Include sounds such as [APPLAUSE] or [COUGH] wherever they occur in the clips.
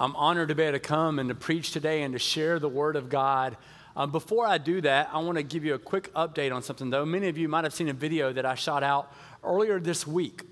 I'm honored to be able to come and to preach today and to share the Word of God. Um, before I do that, I want to give you a quick update on something, though. Many of you might have seen a video that I shot out earlier this week.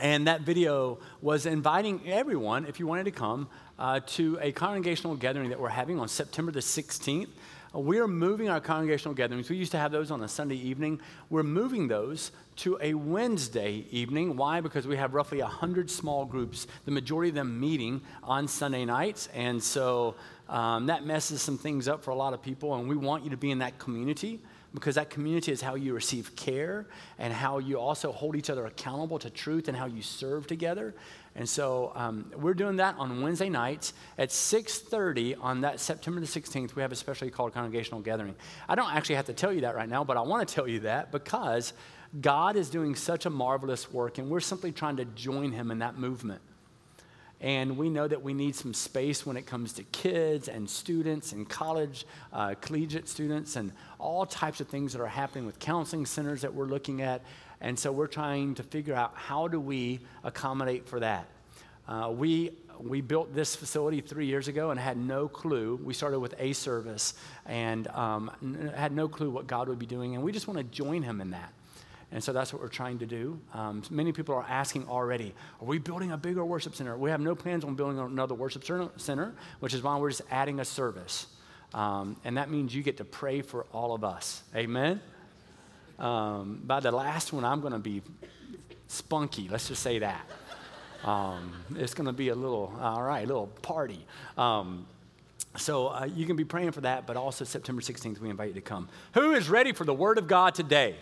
And that video was inviting everyone, if you wanted to come, uh, to a congregational gathering that we're having on September the 16th. We're moving our congregational gatherings. We used to have those on a Sunday evening. We're moving those to a Wednesday evening. Why? Because we have roughly 100 small groups, the majority of them meeting on Sunday nights. And so um, that messes some things up for a lot of people. And we want you to be in that community because that community is how you receive care and how you also hold each other accountable to truth and how you serve together. And so um, we're doing that on Wednesday nights at 6:30 on that September the 16th. We have a specially called congregational gathering. I don't actually have to tell you that right now, but I want to tell you that because God is doing such a marvelous work, and we're simply trying to join Him in that movement. And we know that we need some space when it comes to kids and students and college, uh, collegiate students, and all types of things that are happening with counseling centers that we're looking at. And so we're trying to figure out how do we accommodate for that. Uh, we we built this facility three years ago and had no clue. We started with a service and um, had no clue what God would be doing, and we just want to join Him in that. And so that's what we're trying to do. Um, many people are asking already, are we building a bigger worship center? We have no plans on building another worship center, which is why we're just adding a service. Um, and that means you get to pray for all of us. Amen? Um, by the last one, I'm going to be spunky. Let's just say that. Um, it's going to be a little, all right, little party. Um, so uh, you can be praying for that, but also September 16th, we invite you to come. Who is ready for the Word of God today?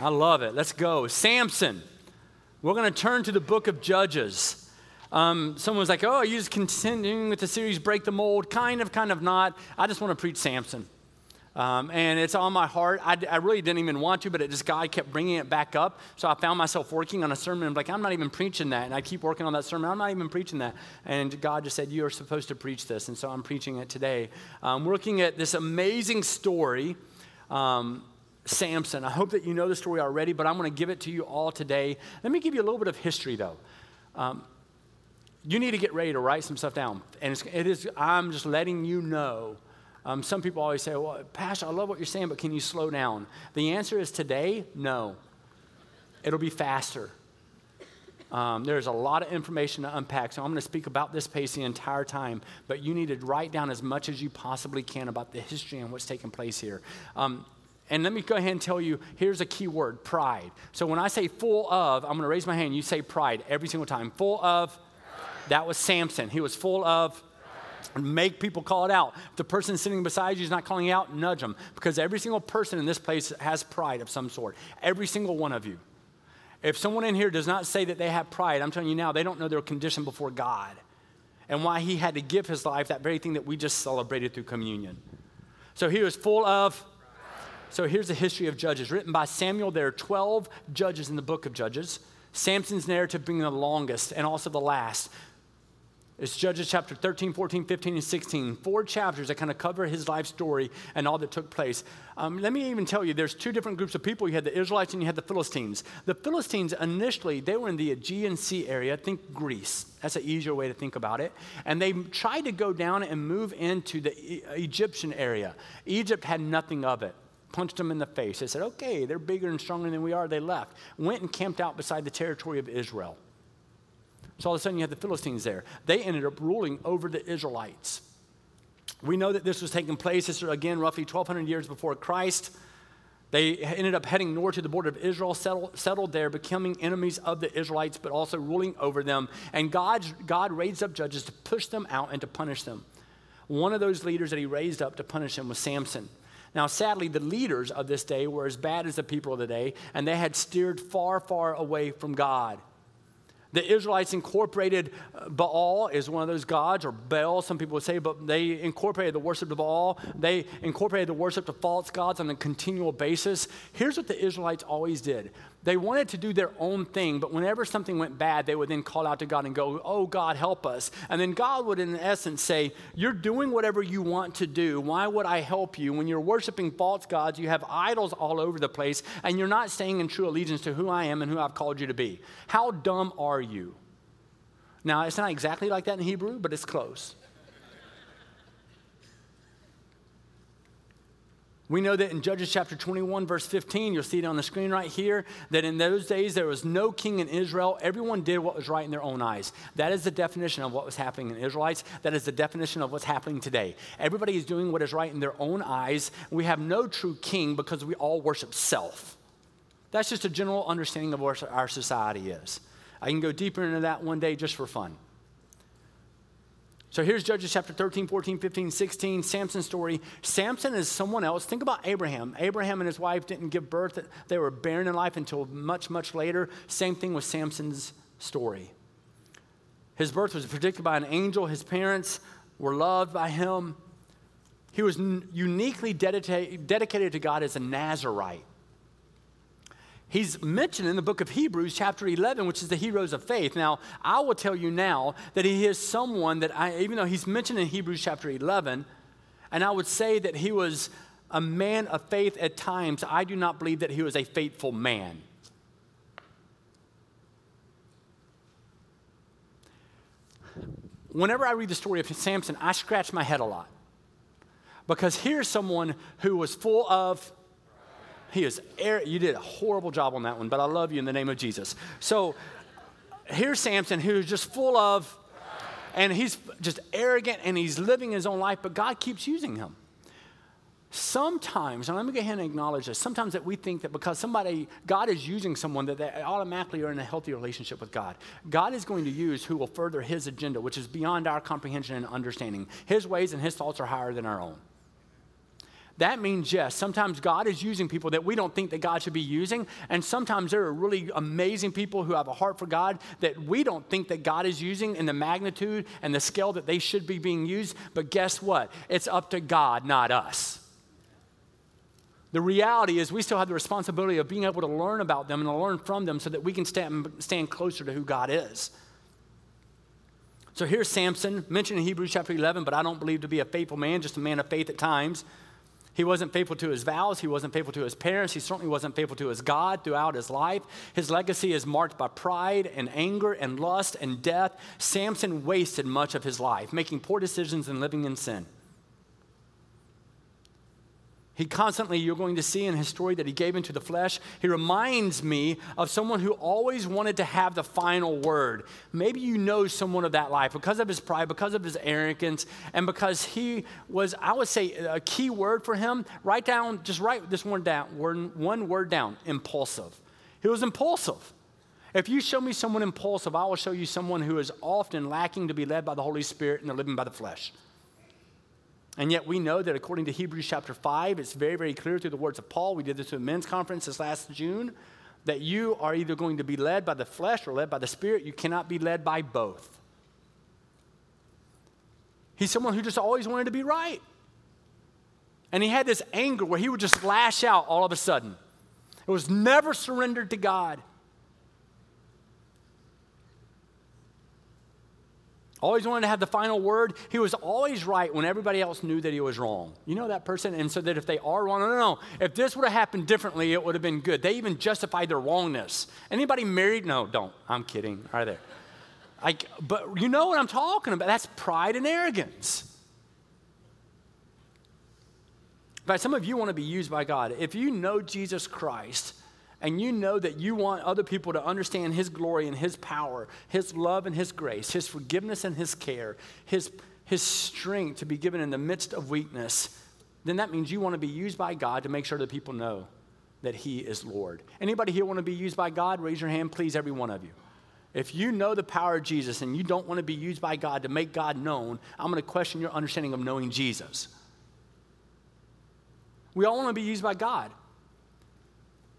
I love it. Let's go. Samson. We're going to turn to the book of Judges. Um, someone was like, oh, are you just continuing with the series Break the Mold? Kind of, kind of not. I just want to preach Samson. Um, and it's on my heart. I, I, really didn't even want to, but it just God kept bringing it back up. So I found myself working on a sermon. I'm like, I'm not even preaching that. And I keep working on that sermon. I'm not even preaching that. And God just said, You are supposed to preach this. And so I'm preaching it today. Um, we're looking at this amazing story. Um, Samson. I hope that you know the story already, but I'm going to give it to you all today. Let me give you a little bit of history, though. Um, you need to get ready to write some stuff down. And it's, it is, I'm just letting you know um, some people always say, Well, Pastor, I love what you're saying, but can you slow down? The answer is today, no. It'll be faster. Um, there's a lot of information to unpack, so I'm going to speak about this pace the entire time, but you need to write down as much as you possibly can about the history and what's taking place here. Um, and let me go ahead and tell you here's a key word pride. So when I say full of, I'm going to raise my hand. You say pride every single time. Full of, that was Samson. He was full of Make people call it out. If the person sitting beside you is not calling out, nudge them. Because every single person in this place has pride of some sort. Every single one of you. If someone in here does not say that they have pride, I'm telling you now, they don't know their condition before God and why He had to give His life, that very thing that we just celebrated through communion. So he was full of. So here's the history of Judges, written by Samuel. There are 12 judges in the book of Judges. Samson's narrative being the longest and also the last. It's Judges chapter 13, 14, 15, and 16. Four chapters that kind of cover his life story and all that took place. Um, let me even tell you, there's two different groups of people. You had the Israelites and you had the Philistines. The Philistines, initially, they were in the Aegean Sea area. Think Greece. That's an easier way to think about it. And they tried to go down and move into the e- Egyptian area. Egypt had nothing of it punched them in the face. They said, okay, they're bigger and stronger than we are. They left, went and camped out beside the territory of Israel. So all of a sudden you had the Philistines there. They ended up ruling over the Israelites. We know that this was taking place, this is again roughly 1,200 years before Christ. They ended up heading north to the border of Israel, settled, settled there, becoming enemies of the Israelites, but also ruling over them. And God, God raised up judges to push them out and to punish them. One of those leaders that he raised up to punish them was Samson. Now, sadly, the leaders of this day were as bad as the people of the day, and they had steered far, far away from God. The Israelites incorporated uh, Baal as one of those gods, or Baal, some people would say, but they incorporated the worship of Baal. They incorporated the worship of false gods on a continual basis. Here's what the Israelites always did they wanted to do their own thing, but whenever something went bad, they would then call out to God and go, Oh, God, help us. And then God would, in essence, say, You're doing whatever you want to do. Why would I help you? When you're worshiping false gods, you have idols all over the place, and you're not staying in true allegiance to who I am and who I've called you to be. How dumb are you? Now, it's not exactly like that in Hebrew, but it's close. We know that in Judges chapter 21, verse 15, you'll see it on the screen right here, that in those days there was no king in Israel. Everyone did what was right in their own eyes. That is the definition of what was happening in Israelites. That is the definition of what's happening today. Everybody is doing what is right in their own eyes. We have no true king because we all worship self. That's just a general understanding of what our society is. I can go deeper into that one day just for fun. So here's Judges chapter 13, 14, 15, 16, Samson's story. Samson is someone else. Think about Abraham. Abraham and his wife didn't give birth, they were barren in life until much, much later. Same thing with Samson's story. His birth was predicted by an angel, his parents were loved by him. He was uniquely dedicated to God as a Nazarite. He's mentioned in the book of Hebrews, chapter 11, which is the heroes of faith. Now, I will tell you now that he is someone that I, even though he's mentioned in Hebrews chapter 11, and I would say that he was a man of faith at times, I do not believe that he was a faithful man. Whenever I read the story of Samson, I scratch my head a lot. Because here's someone who was full of he is, you did a horrible job on that one, but I love you in the name of Jesus. So here's Samson who's just full of, and he's just arrogant and he's living his own life, but God keeps using him. Sometimes, and let me go ahead and acknowledge this, sometimes that we think that because somebody, God is using someone, that they automatically are in a healthy relationship with God. God is going to use who will further his agenda, which is beyond our comprehension and understanding. His ways and his thoughts are higher than our own. That means, yes, sometimes God is using people that we don't think that God should be using. And sometimes there are really amazing people who have a heart for God that we don't think that God is using in the magnitude and the scale that they should be being used. But guess what? It's up to God, not us. The reality is, we still have the responsibility of being able to learn about them and to learn from them so that we can stand, stand closer to who God is. So here's Samson, mentioned in Hebrews chapter 11, but I don't believe to be a faithful man, just a man of faith at times. He wasn't faithful to his vows. He wasn't faithful to his parents. He certainly wasn't faithful to his God throughout his life. His legacy is marked by pride and anger and lust and death. Samson wasted much of his life, making poor decisions and living in sin. He constantly, you're going to see in his story that he gave into the flesh, he reminds me of someone who always wanted to have the final word. Maybe you know someone of that life because of his pride, because of his arrogance, and because he was, I would say, a key word for him. Write down, just write this one down, word, one word down impulsive. He was impulsive. If you show me someone impulsive, I will show you someone who is often lacking to be led by the Holy Spirit and they're living by the flesh. And yet we know that according to Hebrews chapter 5, it's very, very clear through the words of Paul. We did this at a men's conference this last June that you are either going to be led by the flesh or led by the Spirit. You cannot be led by both. He's someone who just always wanted to be right. And he had this anger where he would just lash out all of a sudden. It was never surrendered to God. Always wanted to have the final word. He was always right when everybody else knew that he was wrong. You know that person? And so that if they are wrong, no, no, no. If this would have happened differently, it would have been good. They even justified their wrongness. Anybody married? No, don't. I'm kidding. Right there. Like, but you know what I'm talking about. That's pride and arrogance. In fact, some of you want to be used by God. If you know Jesus Christ, and you know that you want other people to understand His glory and His power, His love and His grace, His forgiveness and His care, His, His strength to be given in the midst of weakness, then that means you want to be used by God to make sure that people know that He is Lord. Anybody here want to be used by God? Raise your hand, please, every one of you. If you know the power of Jesus and you don't want to be used by God to make God known, I'm going to question your understanding of knowing Jesus. We all want to be used by God.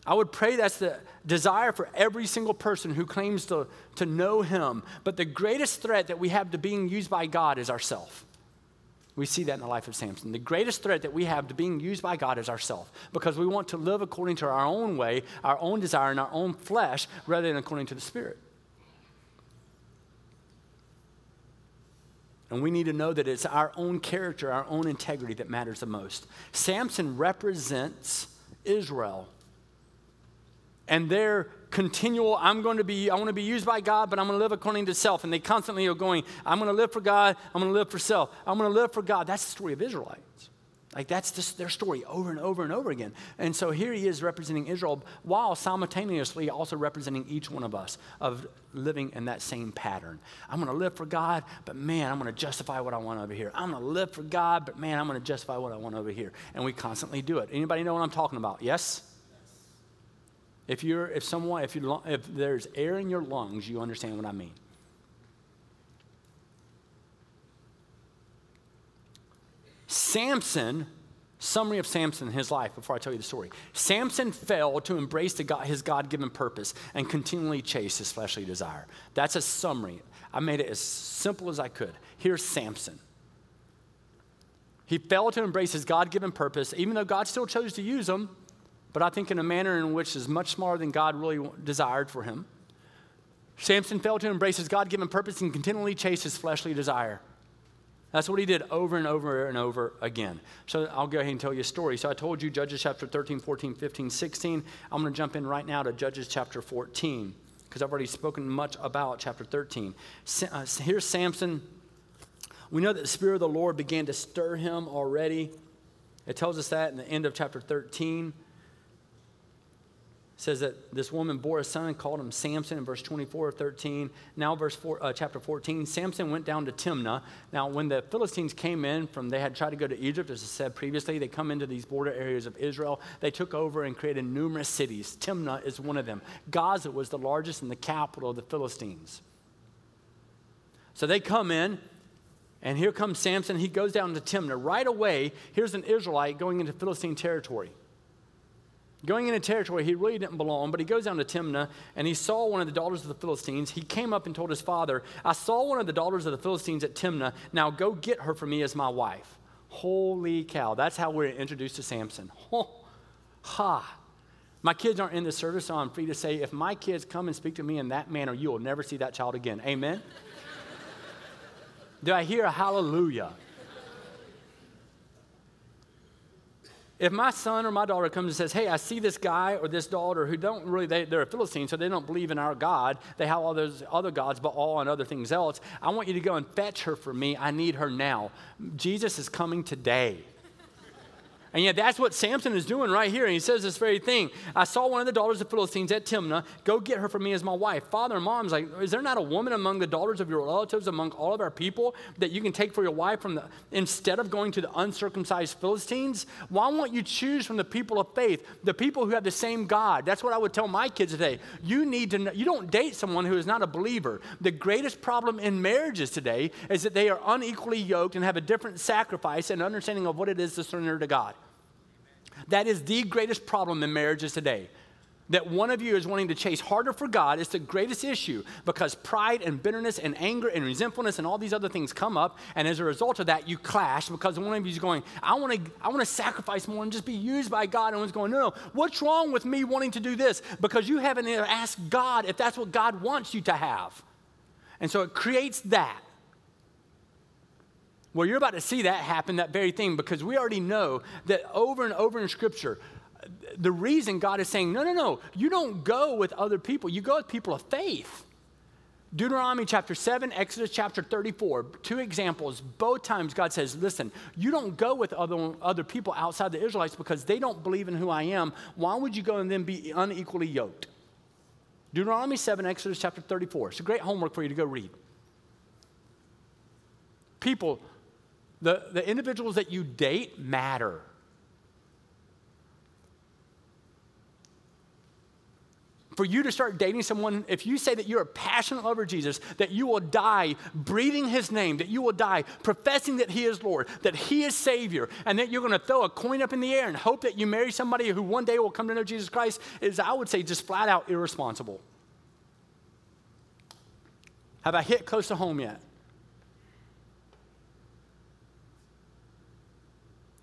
I would pray that's the desire for every single person who claims to, to know Him. But the greatest threat that we have to being used by God is ourself. We see that in the life of Samson. The greatest threat that we have to being used by God is ourself because we want to live according to our own way, our own desire, and our own flesh rather than according to the Spirit. And we need to know that it's our own character, our own integrity that matters the most. Samson represents Israel and their continual, I'm going to be, I want to be used by God, but I'm going to live according to self. And they constantly are going, I'm going to live for God, I'm going to live for self, I'm going to live for God. That's the story of Israelites. Like that's just their story over and over and over again. And so here he is representing Israel while simultaneously also representing each one of us of living in that same pattern. I'm going to live for God, but man, I'm going to justify what I want over here. I'm going to live for God, but man, I'm going to justify what I want over here. And we constantly do it. Anybody know what I'm talking about? Yes? If you're if someone if you if there's air in your lungs, you understand what I mean. Samson, summary of Samson his life before I tell you the story. Samson failed to embrace God, his God given purpose and continually chase his fleshly desire. That's a summary. I made it as simple as I could. Here's Samson. He failed to embrace his God given purpose, even though God still chose to use him, but I think in a manner in which is much smaller than God really desired for him. Samson failed to embrace his God given purpose and continually chase his fleshly desire. That's what he did over and over and over again. So I'll go ahead and tell you a story. So I told you Judges chapter 13, 14, 15, 16. I'm going to jump in right now to Judges chapter 14 because I've already spoken much about chapter 13. Uh, here's Samson. We know that the Spirit of the Lord began to stir him already. It tells us that in the end of chapter 13 says that this woman bore a son called him Samson in verse 24 of 13. Now, verse four, uh, chapter 14, Samson went down to Timnah. Now, when the Philistines came in from, they had tried to go to Egypt, as I said previously, they come into these border areas of Israel. They took over and created numerous cities. Timnah is one of them. Gaza was the largest and the capital of the Philistines. So they come in, and here comes Samson. He goes down to Timnah. Right away, here's an Israelite going into Philistine territory going into territory he really didn't belong, but he goes down to Timnah and he saw one of the daughters of the Philistines. He came up and told his father, I saw one of the daughters of the Philistines at Timnah. Now go get her for me as my wife. Holy cow. That's how we're introduced to Samson. [LAUGHS] Oh, ha. My kids aren't in the service, so I'm free to say if my kids come and speak to me in that manner, you will never see that child again. Amen? [LAUGHS] Do I hear a hallelujah? If my son or my daughter comes and says, Hey, I see this guy or this daughter who don't really, they, are a Philistine, so they don't believe in our God. They have all those other gods, but all on other things else. I want you to go and fetch her for me. I need her now. Jesus is coming today. And yet, that's what Samson is doing right here. And he says this very thing I saw one of the daughters of Philistines at Timnah. Go get her for me as my wife. Father and mom's like, Is there not a woman among the daughters of your relatives, among all of our people, that you can take for your wife from the, instead of going to the uncircumcised Philistines? Why won't you choose from the people of faith, the people who have the same God? That's what I would tell my kids today. You need to know, you don't date someone who is not a believer. The greatest problem in marriages today is that they are unequally yoked and have a different sacrifice and understanding of what it is to surrender to God. That is the greatest problem in marriages today. That one of you is wanting to chase harder for God is the greatest issue because pride and bitterness and anger and resentfulness and all these other things come up. And as a result of that, you clash because one of you is going, I want to I want to sacrifice more and just be used by God. And one's going, No, no, what's wrong with me wanting to do this? Because you haven't asked God if that's what God wants you to have. And so it creates that. Well, you're about to see that happen, that very thing, because we already know that over and over in Scripture, the reason God is saying, no, no, no, you don't go with other people, you go with people of faith. Deuteronomy chapter 7, Exodus chapter 34, two examples. Both times God says, Listen, you don't go with other, other people outside the Israelites because they don't believe in who I am. Why would you go and then be unequally yoked? Deuteronomy 7, Exodus chapter 34. It's a great homework for you to go read. People the, the individuals that you date matter. for you to start dating someone, if you say that you're a passionate lover of Jesus, that you will die breathing his name, that you will die professing that he is Lord, that he is Savior, and that you're going to throw a coin up in the air and hope that you marry somebody who one day will come to know Jesus Christ, is, I would say, just flat out irresponsible. Have I hit close to home yet?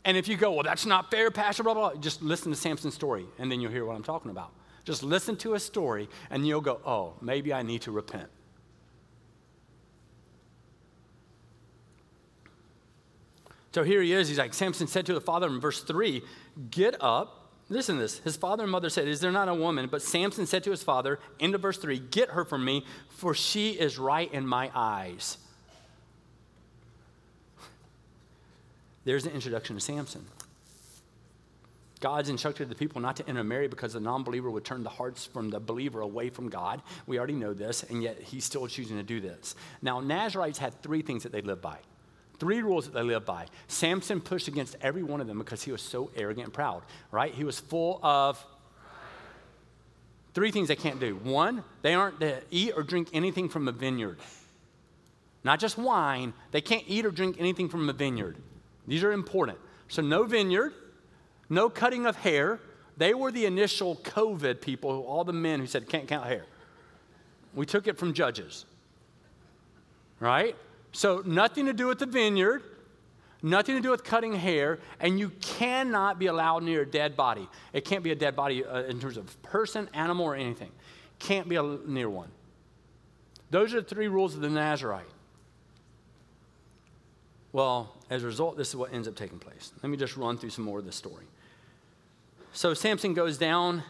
And if you go, well, that's not fair, Pastor, blah, blah, blah, just listen to Samson's story, and then you'll hear what I'm talking about. Just listen to a story, and you'll go, oh, maybe I need to repent. So here he is. He's like, Samson said to the father in verse 3, Get up. Listen to this. His father and mother said, Is there not a woman? But Samson said to his father, into verse 3, Get her from me, for she is right in my eyes. There's an introduction to Samson. God's instructed the people not to intermarry because the non believer would turn the hearts from the believer away from God. We already know this, and yet he's still choosing to do this. Now, Nazarites had three things that they lived by. Three rules that they lived by. Samson pushed against every one of them because he was so arrogant and proud, right? He was full of three things they can't do. One, they aren't to eat or drink anything from a vineyard. Not just wine, they can't eat or drink anything from a vineyard. These are important. So, no vineyard, no cutting of hair. They were the initial COVID people, all the men who said, can't count hair. We took it from judges, right? So, nothing to do with the vineyard, nothing to do with cutting hair, and you cannot be allowed near a dead body. It can't be a dead body uh, in terms of person, animal, or anything. Can't be a, near one. Those are the three rules of the Nazarite. Well, as a result, this is what ends up taking place. Let me just run through some more of the story. So, Samson goes down.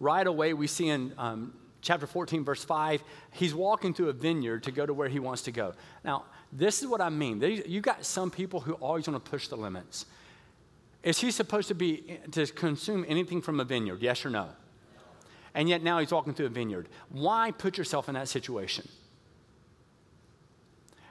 Right away, we see in um, chapter 14, verse 5, he's walking through a vineyard to go to where he wants to go. Now, this is what I mean. You've got some people who always want to push the limits. Is he supposed to be to consume anything from a vineyard? Yes or no? And yet now he's walking through a vineyard. Why put yourself in that situation?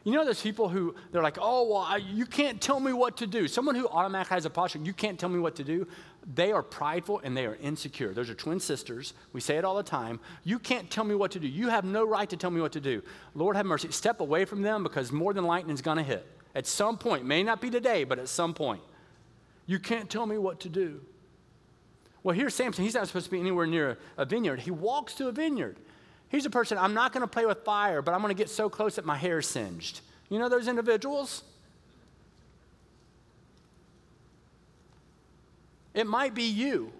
You know, there's people who they're like, oh, well, I, you can't tell me what to do. Someone who automatically has a posture, you can't tell me what to do. They are prideful and they are insecure. Those are twin sisters. We say it all the time. You can't tell me what to do. You have no right to tell me what to do. Lord have mercy. Step away from them because more than lightning is going to hit. At some point, may not be today, but at some point. You can't tell me what to do. Well, here's Samson. He's not supposed to be anywhere near a vineyard. He walks to a vineyard. He's a person, I'm not going to play with fire, but I'm going to get so close that my hair is singed. You know those individuals? It might be you.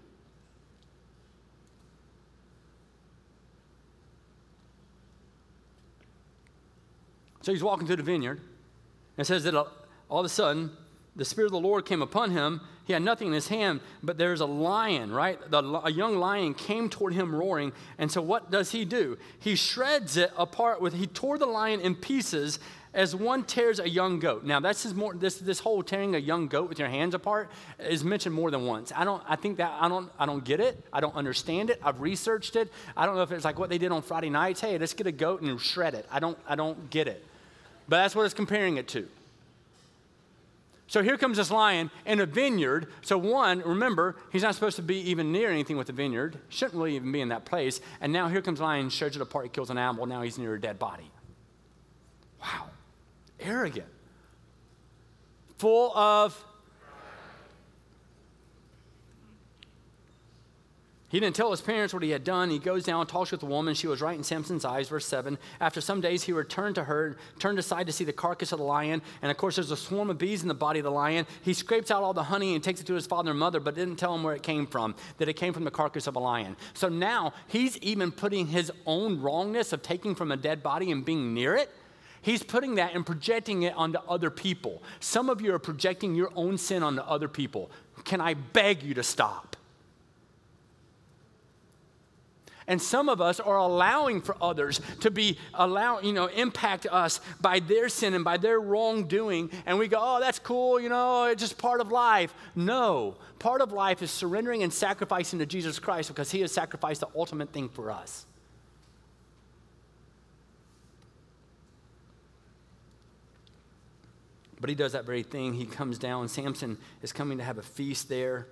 So he's walking through the vineyard. And says that all of a sudden, the Spirit of the Lord came upon him. He had nothing in his hand, but there's a lion, right? The, a young lion came toward him roaring. And so what does he do? He shreds it apart with, he tore the lion in pieces as one tears a young goat. Now, that's more, this, this whole tearing a young goat with your hands apart is mentioned more than once. I don't, I think that, I don't, I don't get it. I don't understand it. I've researched it. I don't know if it's like what they did on Friday nights. Hey, let's get a goat and shred it. I don't, I don't get it. But that's what it's comparing it to. So here comes this lion in a vineyard. So, one, remember, he's not supposed to be even near anything with the vineyard. Shouldn't really even be in that place. And now here comes lion, shreds it apart, he kills an animal. Now he's near a dead body. Wow. Arrogant. Full of He didn't tell his parents what he had done. He goes down, talks with the woman. She was right in Samson's eyes, verse 7. After some days, he returned to her, turned aside to see the carcass of the lion. And of course, there's a swarm of bees in the body of the lion. He scrapes out all the honey and takes it to his father and mother, but didn't tell him where it came from, that it came from the carcass of a lion. So now he's even putting his own wrongness of taking from a dead body and being near it. He's putting that and projecting it onto other people. Some of you are projecting your own sin onto other people. Can I beg you to stop? And some of us are allowing for others to be allow, you know, impact us by their sin and by their wrongdoing. And we go, oh, that's cool, you know, it's just part of life. No, part of life is surrendering and sacrificing to Jesus Christ because he has sacrificed the ultimate thing for us. But he does that very thing. He comes down. Samson is coming to have a feast there.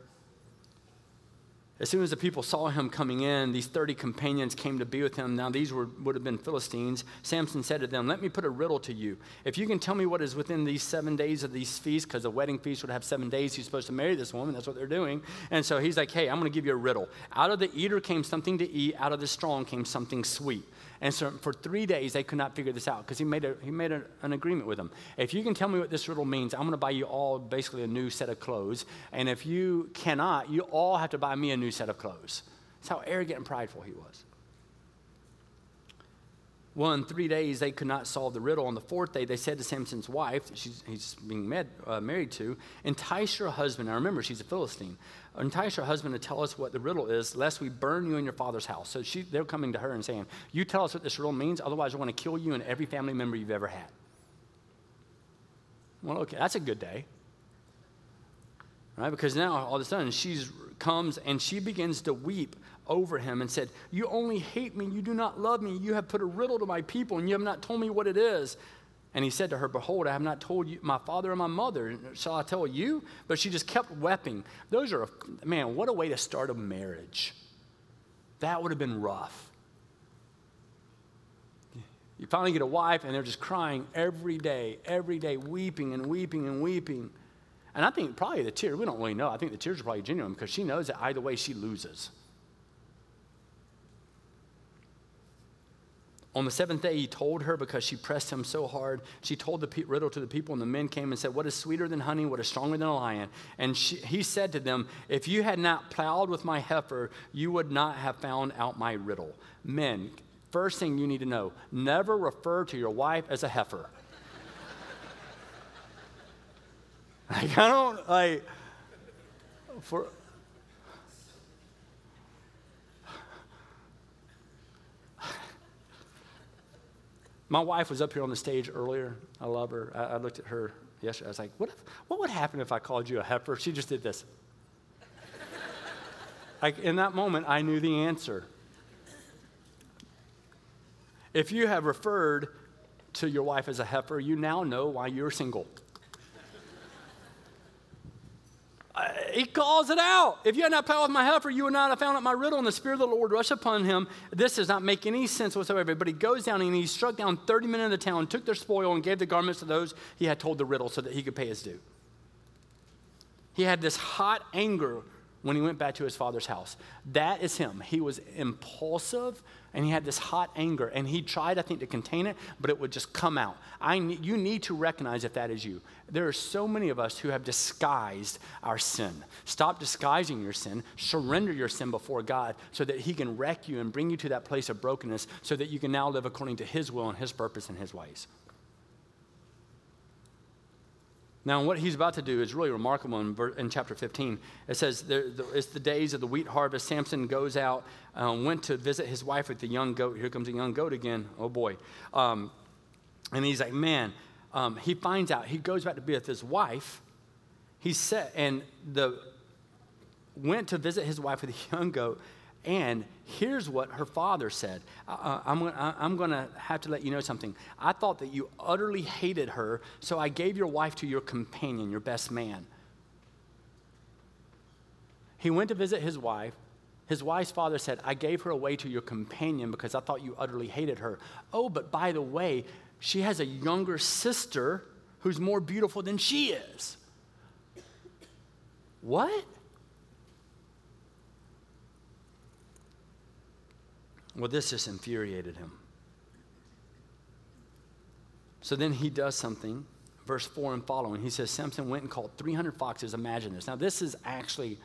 As soon as the people saw him coming in, these 30 companions came to be with him. Now, these were, would have been Philistines. Samson said to them, Let me put a riddle to you. If you can tell me what is within these seven days of these feasts, because the wedding feast would have seven days, he's supposed to marry this woman. That's what they're doing. And so he's like, Hey, I'm going to give you a riddle. Out of the eater came something to eat, out of the strong came something sweet. And so for three days, they could not figure this out because he made, a, he made a, an agreement with them. If you can tell me what this riddle means, I'm going to buy you all basically a new set of clothes. And if you cannot, you all have to buy me a new set of clothes. That's how arrogant and prideful he was. Well, in three days, they could not solve the riddle. On the fourth day, they said to Samson's wife, she's, he's being med, uh, married to, entice your husband. Now remember, she's a Philistine. Entice your husband to tell us what the riddle is, lest we burn you in your father's house. So she, they're coming to her and saying, You tell us what this riddle means, otherwise, we're going to kill you and every family member you've ever had. Well, okay, that's a good day. Right? Because now, all of a sudden, she comes and she begins to weep over him and said, You only hate me. You do not love me. You have put a riddle to my people, and you have not told me what it is. And he said to her, Behold, I have not told you, my father and my mother. Shall I tell you? But she just kept weeping. Those are, man, what a way to start a marriage. That would have been rough. You finally get a wife, and they're just crying every day, every day, weeping and weeping and weeping. And I think probably the tears, we don't really know. I think the tears are probably genuine because she knows that either way she loses. On the seventh day, he told her because she pressed him so hard. She told the riddle to the people, and the men came and said, What is sweeter than honey? What is stronger than a lion? And she, he said to them, If you had not plowed with my heifer, you would not have found out my riddle. Men, first thing you need to know never refer to your wife as a heifer. [LAUGHS] like, I don't, like, for, My wife was up here on the stage earlier. I love her. I, I looked at her yesterday. I was like, what, if, what would happen if I called you a heifer? She just did this. [LAUGHS] like, in that moment, I knew the answer. If you have referred to your wife as a heifer, you now know why you're single. He calls it out. If you had not plowed with my heifer, you would not have found out my riddle. And the Spirit of the Lord rushed upon him. This does not make any sense whatsoever. But he goes down and he struck down 30 men in the town, took their spoil, and gave the garments to those he had told the riddle so that he could pay his due. He had this hot anger when he went back to his father's house. That is him. He was impulsive and he had this hot anger and he tried, I think, to contain it, but it would just come out. I, you need to recognize if that is you. There are so many of us who have disguised our sin. Stop disguising your sin. Surrender your sin before God so that he can wreck you and bring you to that place of brokenness so that you can now live according to his will and his purpose and his ways. Now, what he's about to do is really remarkable in, in chapter 15. It says there, the, it's the days of the wheat harvest. Samson goes out, uh, went to visit his wife with the young goat. Here comes the young goat again. Oh boy. Um, and he's like, man, um, he finds out, he goes back to be with his wife. He said, and the went to visit his wife with the [LAUGHS] young goat, and here's what her father said I'm, I'm going to have to let you know something. I thought that you utterly hated her, so I gave your wife to your companion, your best man. He went to visit his wife. His wife's father said, I gave her away to your companion because I thought you utterly hated her. Oh, but by the way, she has a younger sister who's more beautiful than she is. What? Well, this just infuriated him. So then he does something, verse 4 and following. He says, Samson went and called 300 foxes. Imagine this. Now, this is actually,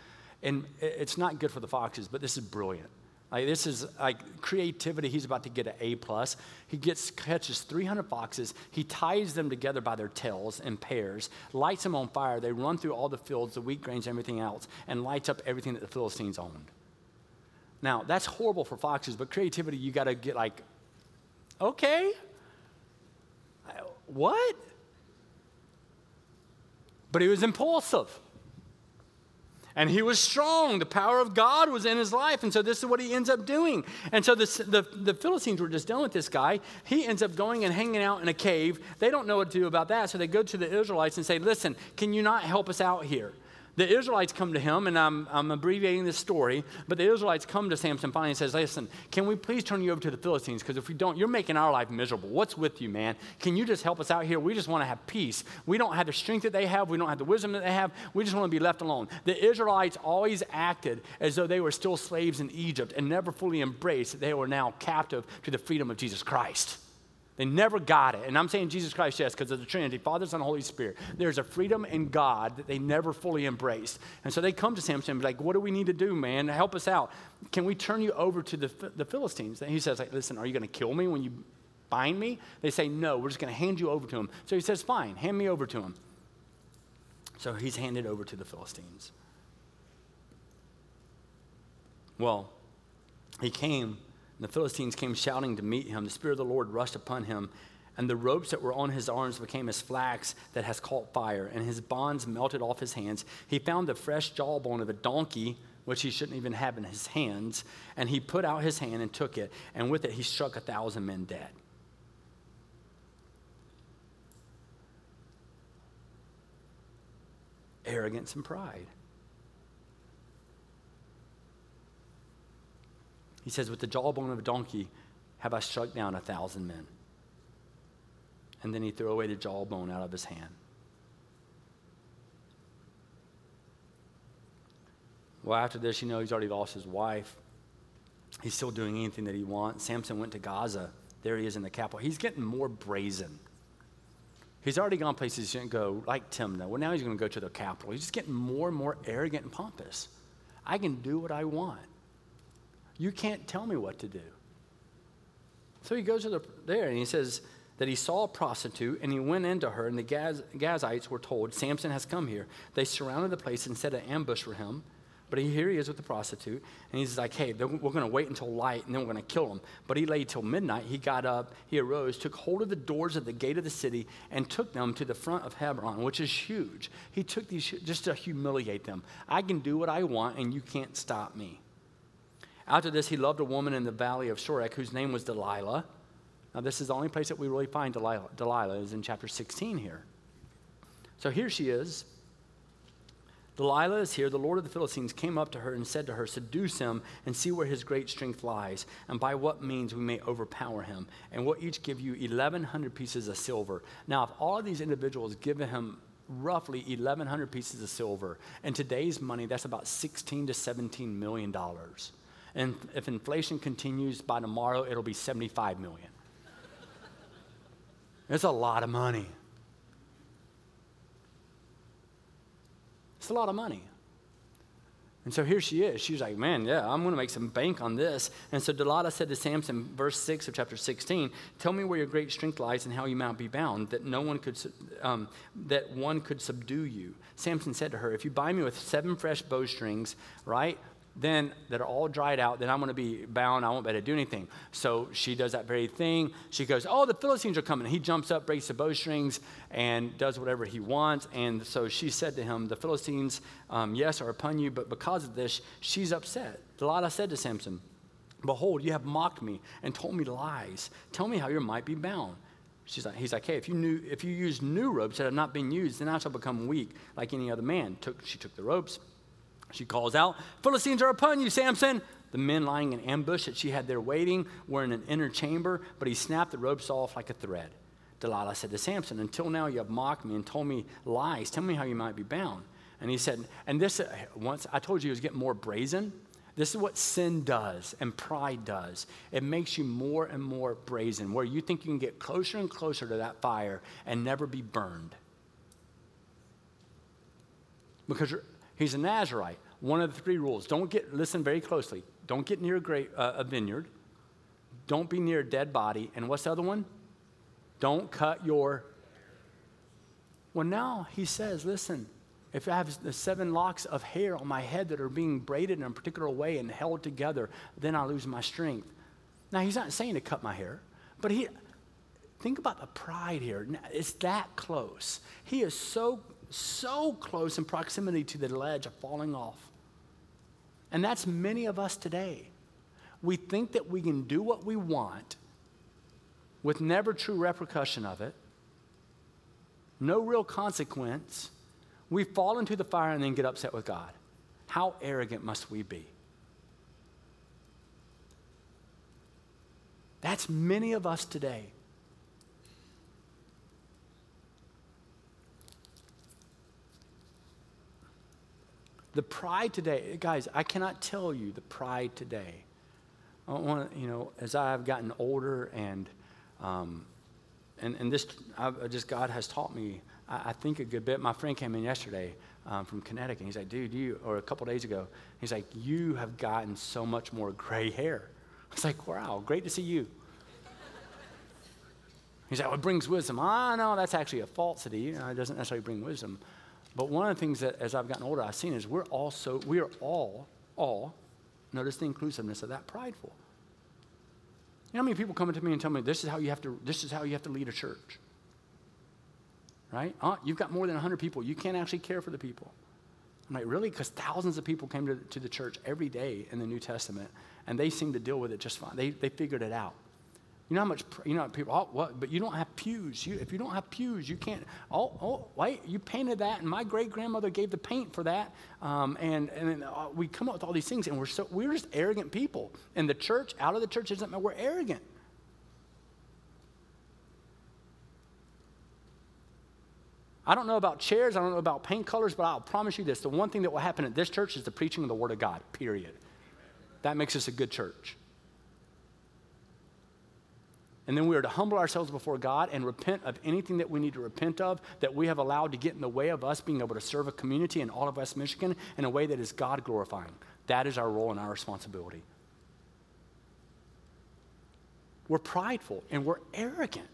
and it's not good for the foxes, but this is brilliant. Like this is like creativity. He's about to get an A plus. He gets catches 300 foxes. He ties them together by their tails in pairs, lights them on fire. They run through all the fields, the wheat grains, everything else, and lights up everything that the Philistines owned. Now, that's horrible for foxes, but creativity, you got to get like, okay, what? But he was impulsive. And he was strong. The power of God was in his life. And so this is what he ends up doing. And so this, the, the Philistines were just done with this guy. He ends up going and hanging out in a cave. They don't know what to do about that. So they go to the Israelites and say, Listen, can you not help us out here? The Israelites come to him, and I'm, I'm abbreviating this story, but the Israelites come to Samson finally and says, listen, can we please turn you over to the Philistines? Because if we don't, you're making our life miserable. What's with you, man? Can you just help us out here? We just want to have peace. We don't have the strength that they have. We don't have the wisdom that they have. We just want to be left alone. The Israelites always acted as though they were still slaves in Egypt and never fully embraced that they were now captive to the freedom of Jesus Christ. They never got it. And I'm saying Jesus Christ, yes, because of the Trinity, Father, Son, Holy Spirit. There's a freedom in God that they never fully embraced. And so they come to Samson and be like, what do we need to do, man? Help us out. Can we turn you over to the, the Philistines? And he says, like, listen, are you going to kill me when you bind me? They say, No, we're just going to hand you over to him. So he says, Fine, hand me over to him. So he's handed over to the Philistines. Well, he came, the Philistines came shouting to meet him. The Spirit of the Lord rushed upon him, and the ropes that were on his arms became as flax that has caught fire, and his bonds melted off his hands. He found the fresh jawbone of a donkey, which he shouldn't even have in his hands, and he put out his hand and took it, and with it he struck a thousand men dead. Arrogance and pride. He says, With the jawbone of a donkey have I struck down a thousand men. And then he threw away the jawbone out of his hand. Well, after this, you know, he's already lost his wife. He's still doing anything that he wants. Samson went to Gaza. There he is in the capital. He's getting more brazen. He's already gone places he shouldn't go, like Timnah. Well, now he's going to go to the capital. He's just getting more and more arrogant and pompous. I can do what I want. You can't tell me what to do. So he goes to the, there and he says that he saw a prostitute and he went into her, and the Gaz, Gazites were told, Samson has come here. They surrounded the place and set an ambush for him. But here he is with the prostitute, and he's like, hey, we're going to wait until light, and then we're going to kill him. But he lay till midnight. He got up, he arose, took hold of the doors of the gate of the city, and took them to the front of Hebron, which is huge. He took these just to humiliate them. I can do what I want, and you can't stop me. After this, he loved a woman in the valley of Sorek whose name was Delilah. Now, this is the only place that we really find Delilah, Delilah is in chapter 16 here. So here she is. Delilah is here. The Lord of the Philistines came up to her and said to her, Seduce him and see where his great strength lies, and by what means we may overpower him. And we'll each give you 1,100 pieces of silver. Now, if all of these individuals give him roughly 1,100 pieces of silver, in today's money, that's about 16 to 17 million dollars. And if inflation continues by tomorrow, it'll be 75 million. It's a lot of money. It's a lot of money. And so here she is. She's like, man, yeah, I'm going to make some bank on this. And so Delilah said to Samson, verse 6 of chapter 16, Tell me where your great strength lies and how you might be bound, that no one could, um, that one could subdue you. Samson said to her, If you buy me with seven fresh bowstrings, right, then that are all dried out, then I'm going to be bound. I won't be able to do anything. So she does that very thing. She goes, Oh, the Philistines are coming. He jumps up, breaks the bowstrings, and does whatever he wants. And so she said to him, The Philistines, um, yes, are upon you, but because of this, she's upset. Delilah said to Samson, Behold, you have mocked me and told me lies. Tell me how you might be bound. She's like, he's like, hey, if you, knew, if you use new ropes that have not been used, then I shall become weak like any other man. Took, she took the ropes, she calls out, Philistines are upon you, Samson. The men lying in ambush that she had there waiting were in an inner chamber, but he snapped the ropes off like a thread. Delilah said to Samson, Until now you have mocked me and told me lies. Tell me how you might be bound. And he said, And this, uh, once I told you he was getting more brazen. This is what sin does and pride does. It makes you more and more brazen, where you think you can get closer and closer to that fire and never be burned. Because He's a Nazarite. One of the three rules. Don't get, listen very closely. Don't get near a, uh, a vineyard. Don't be near a dead body. And what's the other one? Don't cut your. Well, now he says, listen, if I have the seven locks of hair on my head that are being braided in a particular way and held together, then I lose my strength. Now, he's not saying to cut my hair, but he, think about the pride here. It's that close. He is so so close in proximity to the ledge of falling off. And that's many of us today. We think that we can do what we want with never true repercussion of it, no real consequence. We fall into the fire and then get upset with God. How arrogant must we be? That's many of us today. The pride today, guys, I cannot tell you the pride today. I want you know, as I've gotten older and, um, and, and this, I've, just God has taught me, I, I, think a good bit. My friend came in yesterday um, from Connecticut. He's like, dude, you, or a couple days ago, he's like, you have gotten so much more gray hair. I was like, wow, great to see you. He's like, well, it brings wisdom. Ah, no, that's actually a falsity. You know, it doesn't necessarily bring wisdom. But one of the things that, as I've gotten older, I've seen is we're also, we are all, all, notice the inclusiveness of that, prideful. You know how many people come to me and tell me this is how you have to, this is how you have to lead a church? Right? Oh, you've got more than 100 people. You can't actually care for the people. I'm like, really? Because thousands of people came to, to the church every day in the New Testament, and they seemed to deal with it just fine. They, they figured it out. You know how much, you know, people, oh, what? But you don't have pews. You, if you don't have pews, you can't. Oh, oh, wait, you painted that, and my great grandmother gave the paint for that. Um, and and uh, we come up with all these things, and we're so, we're just arrogant people. And the church, out of the church, matter. We're arrogant. I don't know about chairs, I don't know about paint colors, but I'll promise you this the one thing that will happen at this church is the preaching of the Word of God, period. That makes us a good church. And then we are to humble ourselves before God and repent of anything that we need to repent of that we have allowed to get in the way of us being able to serve a community in all of West Michigan in a way that is God glorifying. That is our role and our responsibility. We're prideful and we're arrogant.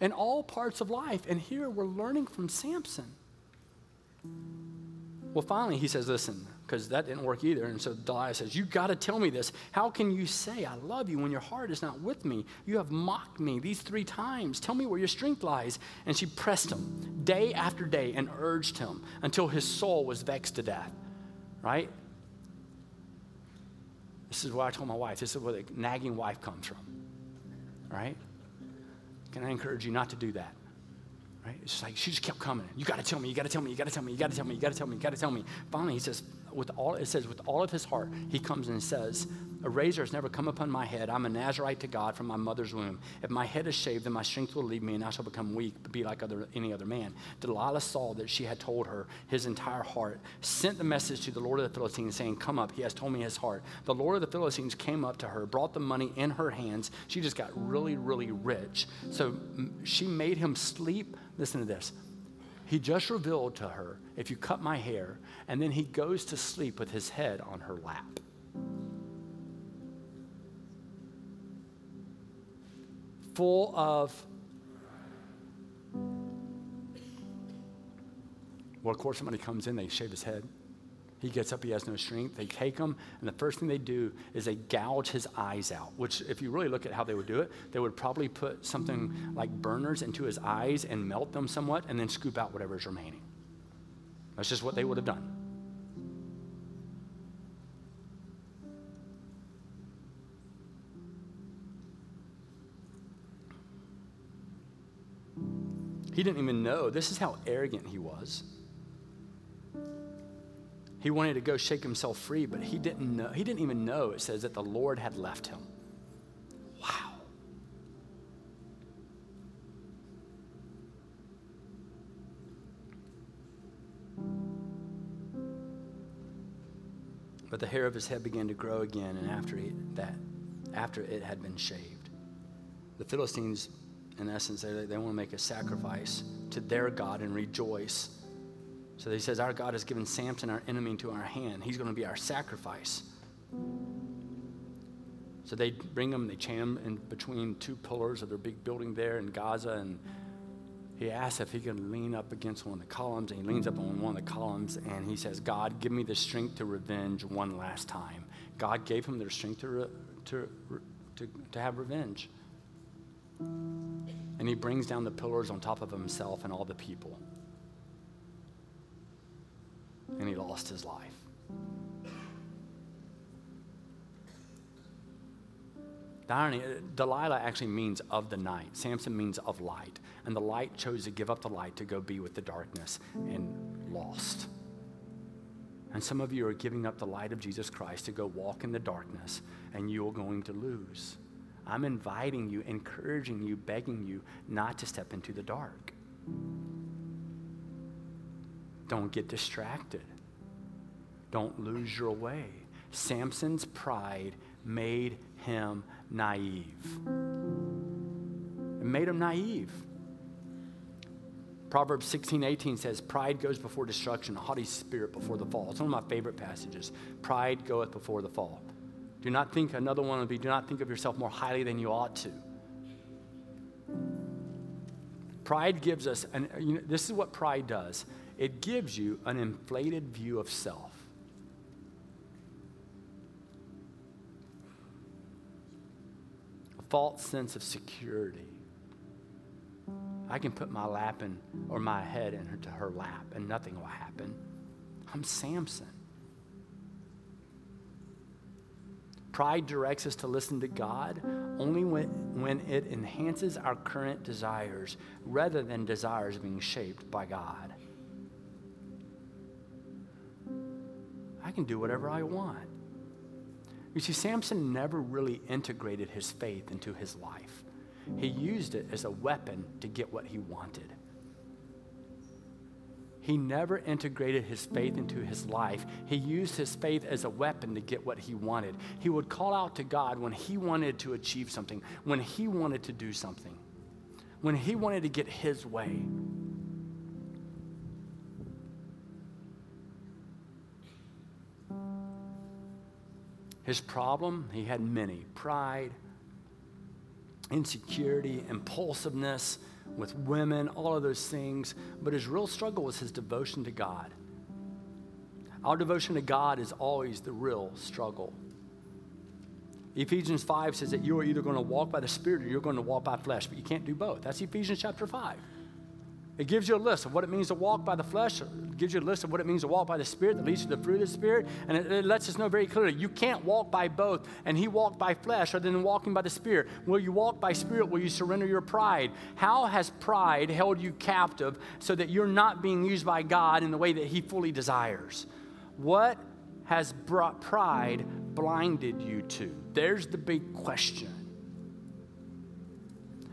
In all parts of life. And here we're learning from Samson. Well, finally, he says, Listen, because that didn't work either. And so Delilah says, "You've got to tell me this. How can you say, I love you when your heart is not with me? You have mocked me these three times. Tell me where your strength lies. And she pressed him day after day and urged him until his soul was vexed to death. Right? This is what I told my wife. This is where the nagging wife comes from. Right? Can I encourage you not to do that? Right? It's like she just kept coming. You got to tell me. You got to tell me. You got to tell me. You got to tell me. You got to tell me. You got to tell me. Finally, he says, with all it says with all of his heart he comes and says a razor has never come upon my head. I'm a nazarite to god from my mother's womb. If my head is shaved then my strength will leave me and i shall become weak but be like other, any other man delilah saw that she had told her his entire heart sent the message to the lord of the philistines saying come up. He has told me his heart. The lord of the philistines came up to her brought the money in her hands. She just got really really rich. So she made him sleep. Listen to this he just revealed to her, if you cut my hair, and then he goes to sleep with his head on her lap. Full of, well, of course, somebody comes in, they shave his head. He gets up, he has no strength. They take him, and the first thing they do is they gouge his eyes out, which, if you really look at how they would do it, they would probably put something like burners into his eyes and melt them somewhat, and then scoop out whatever's remaining. That's just what they would have done. He didn't even know. This is how arrogant he was. He wanted to go shake himself free, but he didn't know. He didn't even know, it says, that the Lord had left him. Wow. But the hair of his head began to grow again, and after he, that, after it had been shaved, the Philistines, in essence, they, they want to make a sacrifice to their God and rejoice so he says, Our God has given Samson, our enemy, into our hand. He's going to be our sacrifice. So they bring him, they chain him in between two pillars of their big building there in Gaza. And he asks if he can lean up against one of the columns. And he leans up on one of the columns and he says, God, give me the strength to revenge one last time. God gave him the strength to, re- to, to, to have revenge. And he brings down the pillars on top of himself and all the people and he lost his life. Irony, uh, Delilah actually means of the night. Samson means of light. And the light chose to give up the light to go be with the darkness and lost. And some of you are giving up the light of Jesus Christ to go walk in the darkness, and you are going to lose. I'm inviting you, encouraging you, begging you not to step into the dark. Don't get distracted. Don't lose your way. Samson's pride made him naive. It made him naive. Proverbs 16, 18 says, Pride goes before destruction, a haughty spirit before the fall. It's one of my favorite passages. Pride goeth before the fall. Do not think, another one would be, do not think of yourself more highly than you ought to. Pride gives us, and you know, this is what pride does it gives you an inflated view of self. A false sense of security. I can put my lap in, or my head into her lap, and nothing will happen. I'm Samson. Pride directs us to listen to God only when, when it enhances our current desires rather than desires being shaped by God. I can do whatever I want. You see, Samson never really integrated his faith into his life, he used it as a weapon to get what he wanted. He never integrated his faith into his life. He used his faith as a weapon to get what he wanted. He would call out to God when he wanted to achieve something, when he wanted to do something, when he wanted to get his way. His problem, he had many pride, insecurity, impulsiveness with women, all of those things. But his real struggle was his devotion to God. Our devotion to God is always the real struggle. Ephesians 5 says that you are either going to walk by the Spirit or you're going to walk by flesh, but you can't do both. That's Ephesians chapter 5. It gives you a list of what it means to walk by the flesh. It gives you a list of what it means to walk by the Spirit that leads to the fruit of the Spirit. And it, it lets us know very clearly you can't walk by both. And He walked by flesh other than walking by the Spirit. Will you walk by Spirit? Will you surrender your pride? How has pride held you captive so that you're not being used by God in the way that He fully desires? What has brought pride blinded you to? There's the big question.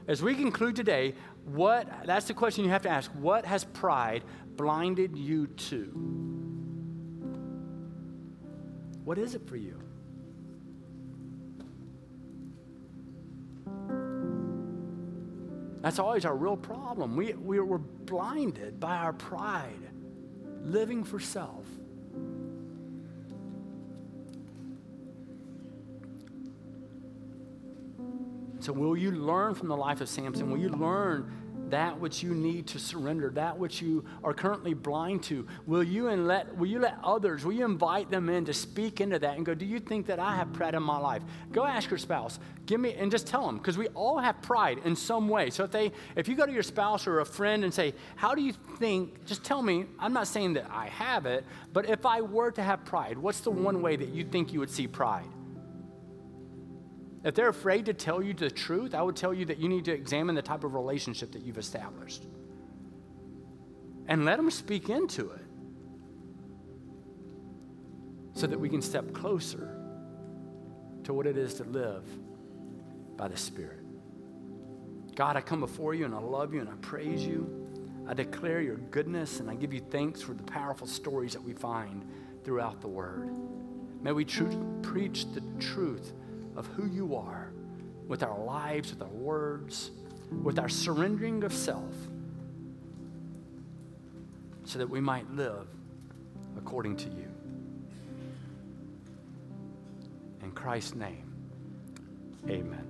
As we conclude today, what, that's the question you have to ask. What has pride blinded you to? What is it for you? That's always our real problem. We, we, we're blinded by our pride, living for self. So, will you learn from the life of Samson? Will you learn that which you need to surrender, that which you are currently blind to? Will you and let will you let others, will you invite them in to speak into that and go, Do you think that I have pride in my life? Go ask your spouse. Give me and just tell them, because we all have pride in some way. So if they if you go to your spouse or a friend and say, How do you think? Just tell me, I'm not saying that I have it, but if I were to have pride, what's the one way that you think you would see pride? If they're afraid to tell you the truth, I would tell you that you need to examine the type of relationship that you've established. And let them speak into it so that we can step closer to what it is to live by the Spirit. God, I come before you and I love you and I praise you. I declare your goodness and I give you thanks for the powerful stories that we find throughout the Word. May we tr- preach the truth of who you are with our lives, with our words, with our surrendering of self, so that we might live according to you. In Christ's name, amen.